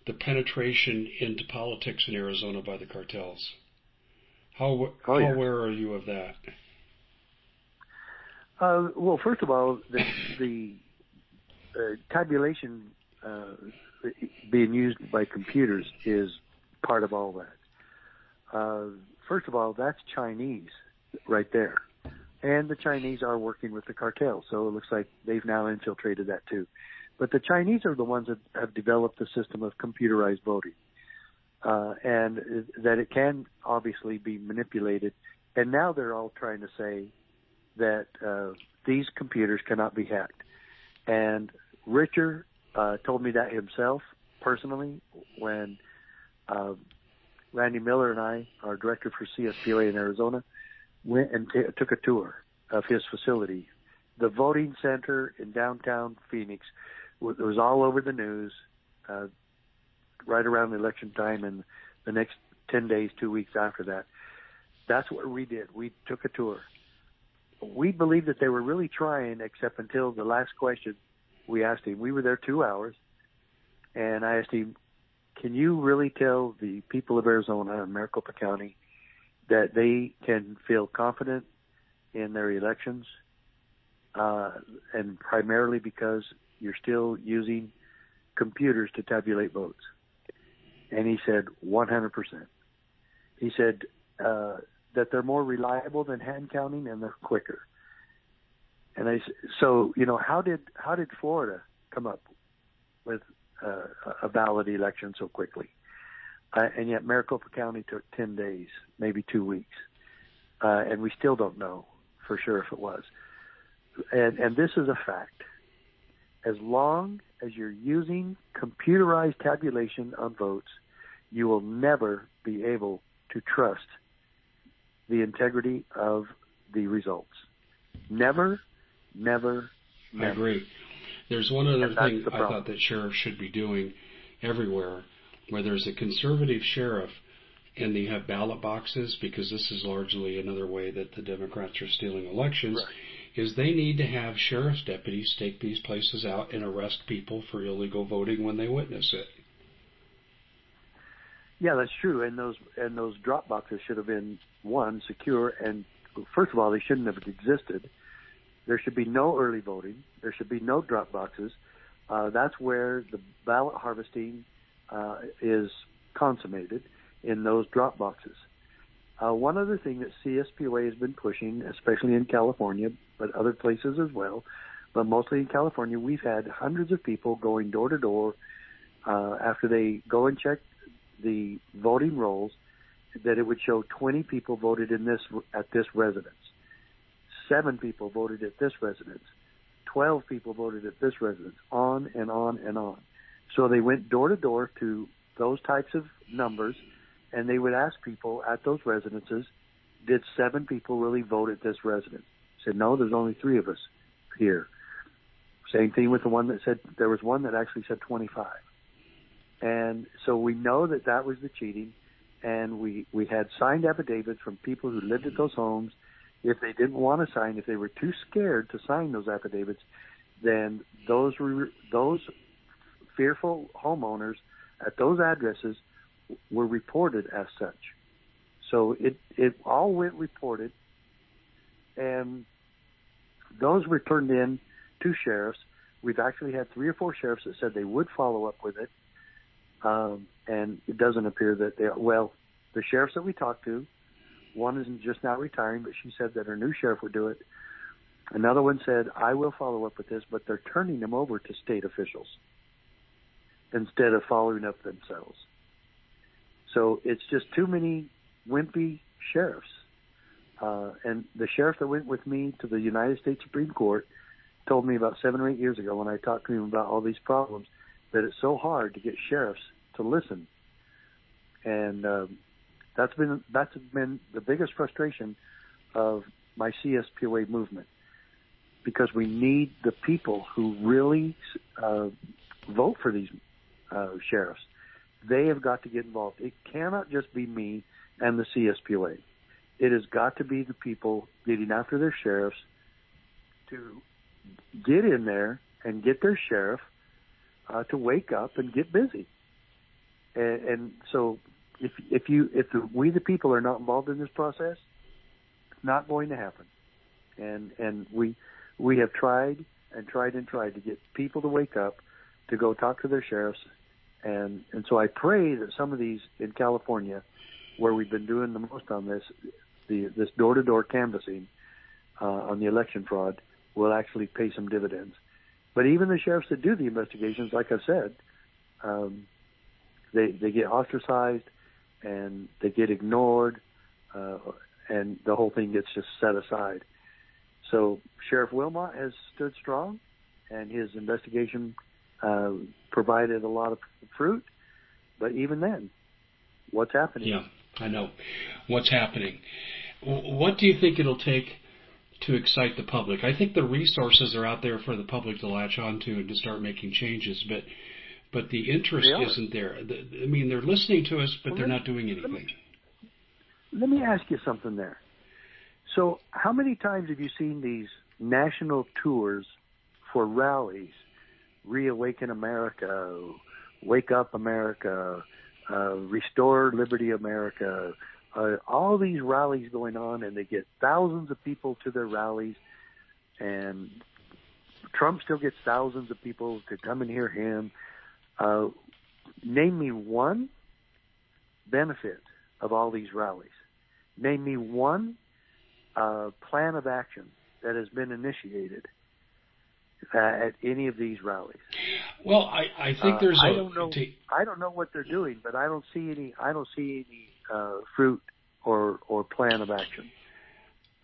the penetration into politics in Arizona by the cartels. How oh, how yeah. aware are you of that? Uh, well, first of all, the, the uh, tabulation uh, being used by computers is part of all that. Uh, first of all, that's Chinese right there. And the Chinese are working with the cartel, so it looks like they've now infiltrated that too. But the Chinese are the ones that have developed the system of computerized voting, uh, and that it can obviously be manipulated. And now they're all trying to say that uh, these computers cannot be hacked. And Richer uh, told me that himself personally when uh, Randy Miller and I, our director for CSPOA in Arizona, went and t- took a tour of his facility. The voting center in downtown Phoenix was, was all over the news uh, right around the election time and the next 10 days, two weeks after that. That's what we did. We took a tour. We believed that they were really trying, except until the last question we asked him. We were there two hours, and I asked him, "Can you really tell the people of Arizona and Maricopa County that they can feel confident in their elections, uh, and primarily because you're still using computers to tabulate votes?" And he said, "100%." He said uh, that they're more reliable than hand counting and they're quicker. And I so you know how did how did Florida come up with uh, a valid election so quickly? Uh, and yet Maricopa County took 10 days, maybe two weeks. Uh, and we still don't know for sure if it was. And, and this is a fact. As long as you're using computerized tabulation on votes, you will never be able to trust the integrity of the results. Never Never. never. I agree. There's one other thing I thought that sheriffs should be doing everywhere, where there's a conservative sheriff and they have ballot boxes, because this is largely another way that the Democrats are stealing elections, right. is they need to have sheriff's deputies stake these places out and arrest people for illegal voting when they witness it. Yeah, that's true. And those and those drop boxes should have been one secure and first of all they shouldn't have existed there should be no early voting. There should be no drop boxes. Uh, that's where the ballot harvesting uh, is consummated in those drop boxes. Uh, one other thing that CSPOA has been pushing, especially in California, but other places as well, but mostly in California, we've had hundreds of people going door to door uh, after they go and check the voting rolls that it would show 20 people voted in this at this residence seven people voted at this residence, 12 people voted at this residence, on and on and on. So they went door to door to those types of numbers and they would ask people at those residences, did seven people really vote at this residence? Said no, there's only three of us here. Same thing with the one that said there was one that actually said 25. And so we know that that was the cheating. And we, we had signed affidavits from people who lived at those homes. If they didn't want to sign, if they were too scared to sign those affidavits, then those were, those fearful homeowners at those addresses were reported as such. So it, it all went reported and those were turned in to sheriffs. We've actually had three or four sheriffs that said they would follow up with it. Um, and it doesn't appear that they. Well, the sheriffs that we talked to, one is just now retiring, but she said that her new sheriff would do it. Another one said, I will follow up with this, but they're turning them over to state officials instead of following up themselves. So it's just too many wimpy sheriffs. Uh, and the sheriff that went with me to the United States Supreme Court told me about seven or eight years ago when I talked to him about all these problems that it's so hard to get sheriffs to listen. And um, that's been that's been the biggest frustration of my CSPOA movement because we need the people who really uh, vote for these uh, sheriffs. They have got to get involved. It cannot just be me and the CSPOA. It has got to be the people getting after their sheriffs to get in there and get their sheriff uh, to wake up and get busy. And, and so, if if you if the, we the people are not involved in this process, it's not going to happen. And and we we have tried and tried and tried to get people to wake up, to go talk to their sheriffs, and and so I pray that some of these in California, where we've been doing the most on this, the this door to door canvassing uh, on the election fraud, will actually pay some dividends. But even the sheriffs that do the investigations, like I said, um, they they get ostracized and they get ignored, uh, and the whole thing gets just set aside. So Sheriff Wilmot has stood strong, and his investigation uh, provided a lot of fruit. But even then, what's happening? Yeah, I know what's happening. What do you think it'll take to excite the public? I think the resources are out there for the public to latch onto and to start making changes, but but the interest isn't there. I mean, they're listening to us, but well, they're not doing anything. Let me, let me ask you something there. So, how many times have you seen these national tours for rallies? Reawaken America, Wake Up America, uh, Restore Liberty America, uh, all these rallies going on, and they get thousands of people to their rallies, and Trump still gets thousands of people to come and hear him. Uh, name me one benefit of all these rallies. Name me one uh, plan of action that has been initiated uh, at any of these rallies. Well, I, I think there's. Uh, I don't know. T- I don't know what they're doing, but I don't see any. I don't see any uh, fruit or or plan of action.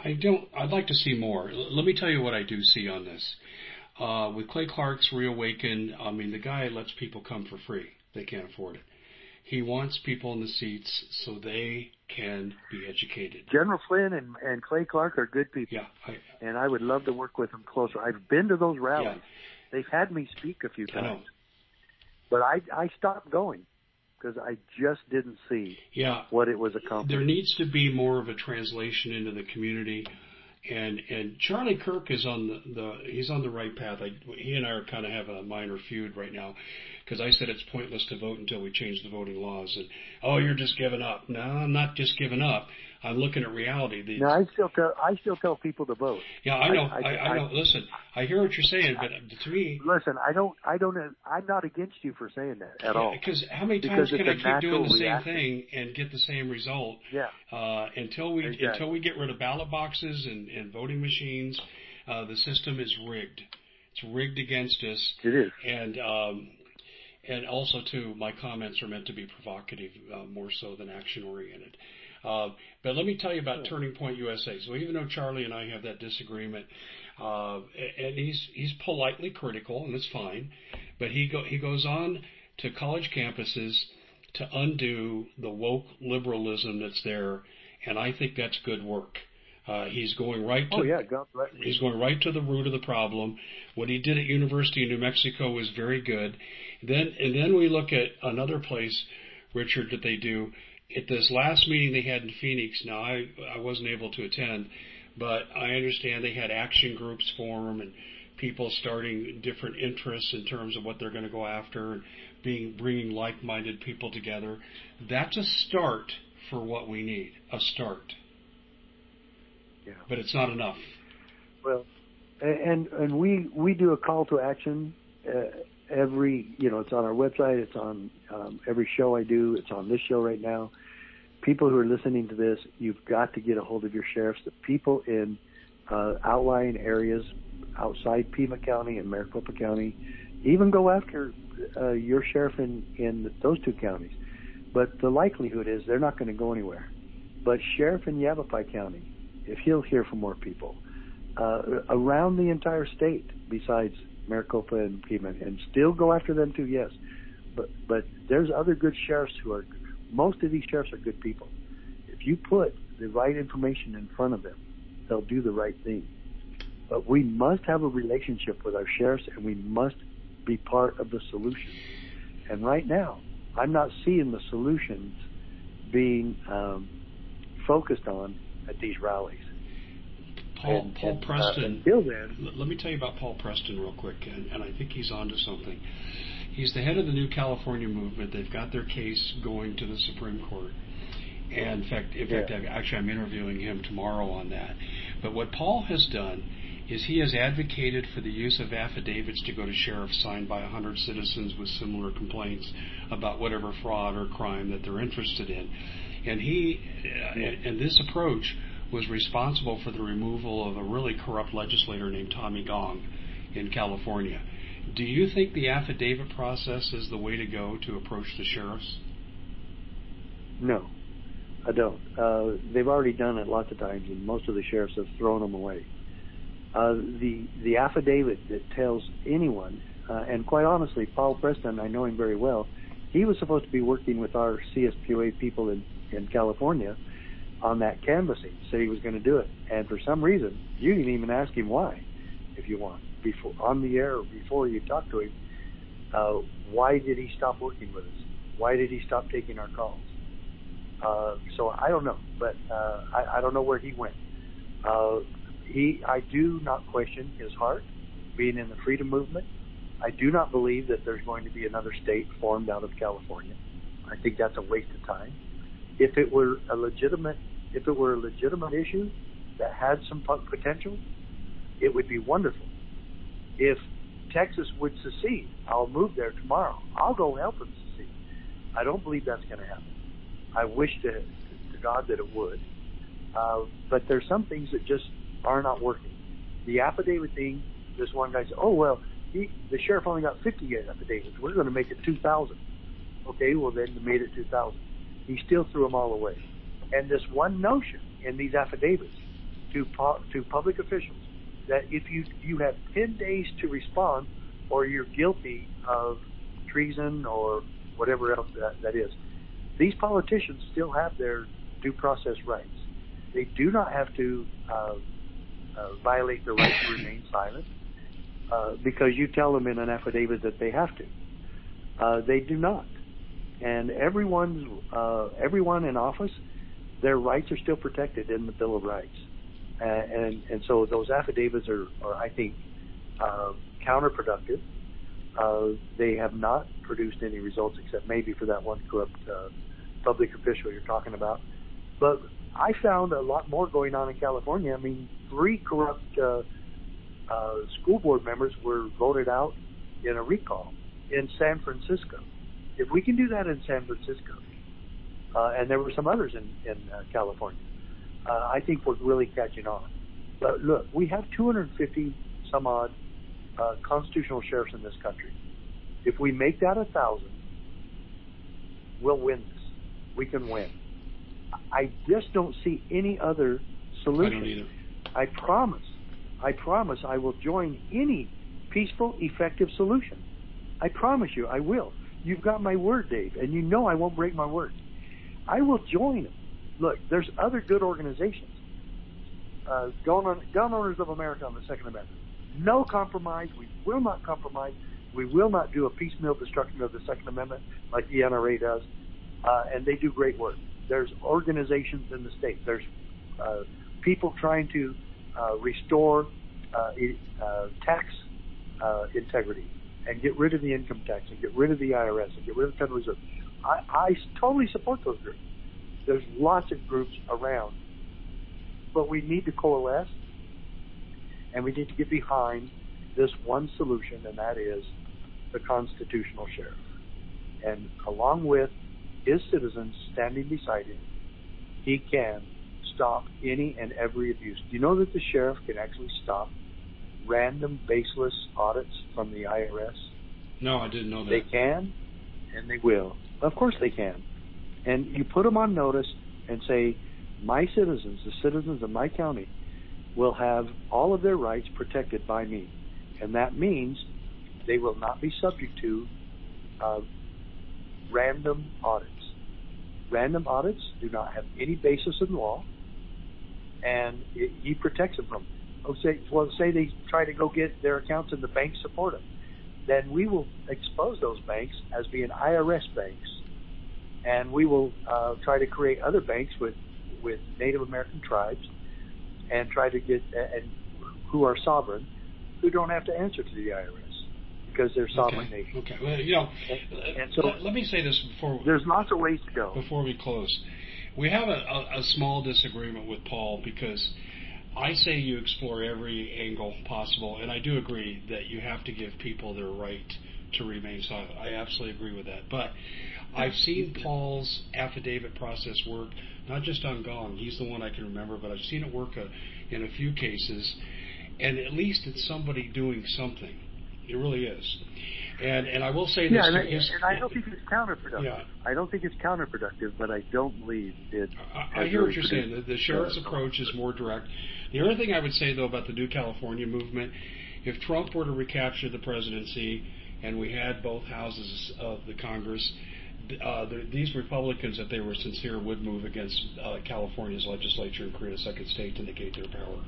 I don't. I'd like to see more. L- let me tell you what I do see on this. Uh, with Clay Clark's Reawaken, I mean, the guy lets people come for free. They can't afford it. He wants people in the seats so they can be educated. General Flynn and, and Clay Clark are good people. Yeah. I, and I would love to work with them closer. I've been to those rallies. Yeah. They've had me speak a few times. I but I, I stopped going because I just didn't see yeah. what it was accomplishing. There needs to be more of a translation into the community and and Charlie Kirk is on the, the he's on the right path. I, he and I are kind of have a minor feud right now because I said it's pointless to vote until we change the voting laws. And oh, you're just giving up. No, I'm not just giving up. I'm looking at reality. The, no, I still tell I still tell people to vote. Yeah, I know. I, I, I, I know. Listen, I hear what you're saying, but to me, listen, I don't. I don't. I'm not against you for saying that at all. Because how many times because can I keep doing the same thing and get the same result? Yeah. Uh, until we exactly. until we get rid of ballot boxes and, and voting machines, uh, the system is rigged. It's rigged against us. It is. And um, and also too, my comments are meant to be provocative uh, more so than action oriented. Uh, but let me tell you about Turning Point USA. So even though Charlie and I have that disagreement, uh, and he's he's politely critical, and it's fine, but he go he goes on to college campuses to undo the woke liberalism that's there and I think that's good work. Uh, he's going right to oh yeah, God bless he's going right to the root of the problem. What he did at University of New Mexico was very good. Then and then we look at another place, Richard, that they do. At this last meeting they had in Phoenix, now I I wasn't able to attend, but I understand they had action groups form and people starting different interests in terms of what they're going to go after and being bringing like-minded people together. That's a start for what we need, a start. Yeah. But it's not enough. Well, and and we we do a call to action uh, every you know it's on our website, it's on um, every show I do, it's on this show right now. People who are listening to this, you've got to get a hold of your sheriffs. The people in uh, outlying areas outside Pima County and Maricopa County, even go after uh, your sheriff in in those two counties. But the likelihood is they're not going to go anywhere. But sheriff in Yavapai County, if he'll hear from more people uh, around the entire state besides Maricopa and Pima, and still go after them too. Yes, but but there's other good sheriffs who are. Most of these sheriffs are good people. If you put the right information in front of them, they'll do the right thing. But we must have a relationship with our sheriffs, and we must be part of the solution. And right now, I'm not seeing the solutions being um, focused on at these rallies. Paul, Paul uh, Preston. until then, L- let me tell you about Paul Preston real quick, and, and I think he's onto something. He's the head of the New California movement. They've got their case going to the Supreme Court. And in fact, in fact, Yeah. I've, actually, I'm interviewing him tomorrow on that. But what Paul has done is he has advocated for the use of affidavits to go to sheriffs signed by 100 citizens with similar complaints about whatever fraud or crime that they're interested in. And he, uh, and, and this approach was responsible for the removal of a really corrupt legislator named Tommy Gong in California. Do you think the affidavit process is the way to go to approach the sheriffs? no, I don't. Uh, they've already done it lots of times, and most of the sheriffs have thrown them away. Uh, the the affidavit that tells anyone, uh, and quite honestly, Paul Preston, I know him very well. He was supposed to be working with our CSPOA people in in California on that canvassing. Said he was going to do it, and for some reason, you can even ask him why, if you want, before on the air or before you talk to him. Uh, why did he stop working with us? Why did he stop taking our calls? Uh, so I don't know, but uh, I, I don't know where he went. Uh, he, I do not question his heart, being in the freedom movement. I do not believe that there's going to be another state formed out of California. I think that's a waste of time. If it were a legitimate, if it were a legitimate issue that had some potential, it would be wonderful. If Texas would secede, I'll move there tomorrow. I'll go help them secede. I don't believe that's going to happen. I wish to, to God that it would. Uh, but there's some things that just are not working. The affidavit thing, this one guy said, oh, well, he, the sheriff only got 50 affidavits. We're going to make it 2,000. Okay, well, then you made it 2,000. He still threw them all away. And this one notion in these affidavits to, to public officials that if you, you have 10 days to respond or you're guilty of treason or whatever else that, that is, these politicians still have their due process rights. They do not have to uh, uh, violate the right to remain silent uh, because you tell them in an affidavit that they have to. Uh, they do not, and everyone's uh, everyone in office, their rights are still protected in the Bill of Rights, uh, and and so those affidavits are, are I think, uh, counterproductive. Uh, they have not produced any results except maybe for that one corrupt uh, public official you're talking about. But I found a lot more going on in California. I mean, three corrupt uh, uh, school board members were voted out in a recall in San Francisco. If we can do that in San Francisco, uh, and there were some others in, in uh, California, uh, I think we're really catching on. But look, we have 250 some odd uh, constitutional sheriffs in this country. If we make that a thousand, we'll win this. We can win. I just don't see any other I solution. don't. I promise, I promise I will join any peaceful, effective solution. I promise you, I will. You've got my word, Dave, and you know I won't break my word. I will join them. look, there's other good organizations. Uh, gun, gun owners of America on the Second Amendment. No compromise. We will not compromise. We will not do a piecemeal destruction of the Second Amendment like the NRA does. Uh, and they do great work. There's organizations in the state. There's uh, people trying to uh, restore uh, uh, tax uh, integrity and get rid of the income tax and get rid of the IRS and get rid of the Federal Reserve. I, I totally support those groups. There's lots of groups around, but we need to coalesce and we need to get behind this one solution, and that is the constitutional sheriff. And along with his citizens standing beside him, he can stop any and every abuse. Do you know that the sheriff can actually stop random baseless audits from the IRS? No, I didn't know that. They can, and they will. Of course they can. And you put them on notice and say, my citizens, the citizens of my county, will have all of their rights protected by me. And that means they will not be subject to uh, random audits. Random audits do not have any basis in law, and it, he protects them from. Oh, say, well, say they try to go get their accounts and the banks support them, then we will expose those banks as being IRS banks, and we will uh, try to create other banks with with Native American tribes, and try to get and who are sovereign, who don't have to answer to the IRS because they're sovereign okay. nations. Okay. Well, you know, and, and so let, let, me say this before. There's lots of ways to go. Before we close, we have a, a, a small disagreement with Paul because I say you explore every angle possible, and I do agree that you have to give people their right to remain silent. I absolutely agree with that. But I've seen Paul's affidavit process work, not just on Gong. He's the one I can remember, but I've seen it work a, uh, in a few cases, and at least it's somebody doing something. It really is. And and I will say this. Yeah, and, I, and I don't think it's counterproductive. Yeah. I don't think it's counterproductive, but I don't believe it. I, I hear what you're saying. The, the sheriff's approach is more direct. The other thing I would say though about the New California movement, if Trump were to recapture the presidency and we had both houses of the Congress, uh, the, these Republicans, if they were sincere, would move against uh, California's legislature and create a second state to negate their power.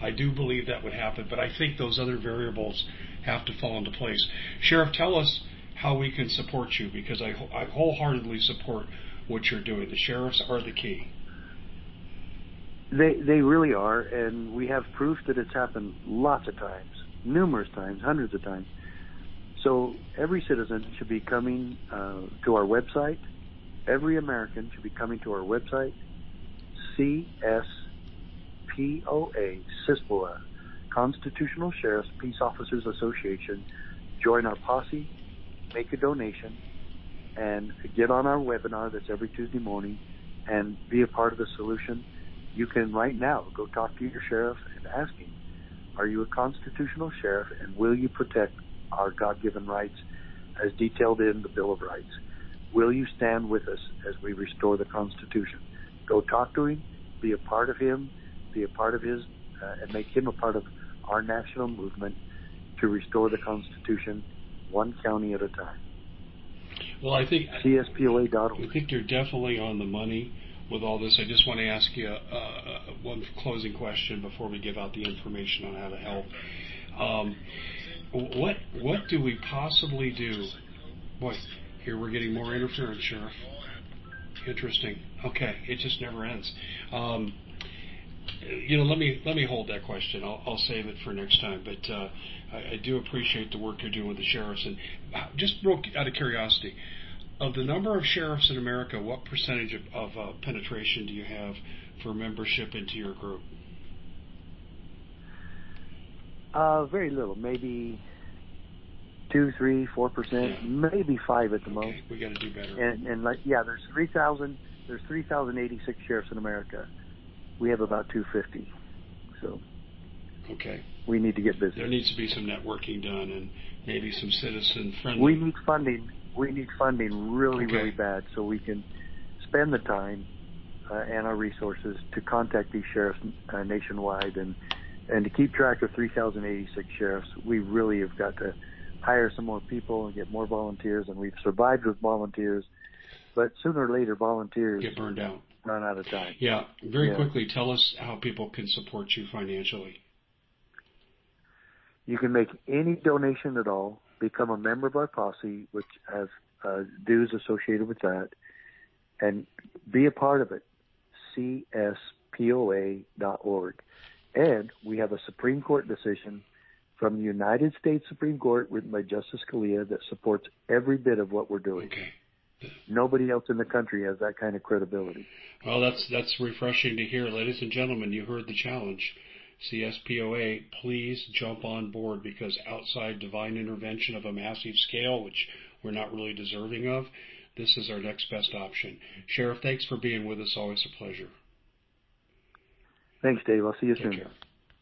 I do believe that would happen, but I think those other variables have to fall into place. Sheriff, tell us how we can support you because I, I wholeheartedly support what you're doing. The sheriffs are the key. They they really are, and we have proof that it's happened lots of times, numerous times, hundreds of times. So every citizen should be coming uh, to our website. Every American should be coming to our website, CSPOA, CISPOA, Constitutional Sheriffs Peace Officers Association. Join our posse, make a donation, and get on our webinar that's every Tuesday morning and be a part of the solution. You can right now go talk to your sheriff and ask him, are you a constitutional sheriff and will you protect our God-given rights as detailed in the Bill of Rights? Will you stand with us as we restore the Constitution? Go talk to him, be a part of him, be a part of his, uh, and make him a part of our national movement to restore the Constitution one county at a time. Well, I think CSPOA.org. I think you're definitely on the money with all this. I just want to ask you uh, uh, one closing question before we give out the information on how to help. Um, what what do we possibly do? Boy, here we're getting more interference, Sheriff. Interesting. Okay, it just never ends. Um, you know, let me let me hold that question. I'll, I'll save it for next time. But uh, I, do appreciate the work you're doing with the sheriffs. And uh, just out of curiosity, of the number of sheriffs in America, what percentage of, of uh, penetration do you have for membership into your group? Uh, very little, maybe two, three, four percent, maybe five at the okay. most. We got to do better. And and like yeah, there's three thousand, there's three thousand eighty six sheriffs in America we have about 250. So okay, we need to get busy. There needs to be some networking done and maybe some citizen friendly. We need funding. We need funding really, okay. really bad so we can spend the time uh, and our resources to contact these sheriffs uh, nationwide and and to keep track of 3,086 sheriffs. We really have got to hire some more people and get more volunteers. And we've survived with volunteers, but sooner or later, volunteers get burned out run out of time. Yeah, very Yeah. quickly, tell us how people can support you financially. You can make any donation at all, become a member of our posse, which has uh, dues associated with that, and be a part of it. CSPOA.org. And we have a Supreme Court decision from the United States Supreme Court written by Justice Scalia that supports every bit of what we're doing. Okay. Nobody else in the country has that kind of credibility. Well, that's that's refreshing to hear, ladies and gentlemen. You heard the challenge. CSPOA, please jump on board because outside divine intervention of a massive scale, which we're not really deserving of, this is our next best option. Sheriff, thanks for being with us. Always a pleasure. Thanks, Dave. I'll see you Take soon. care.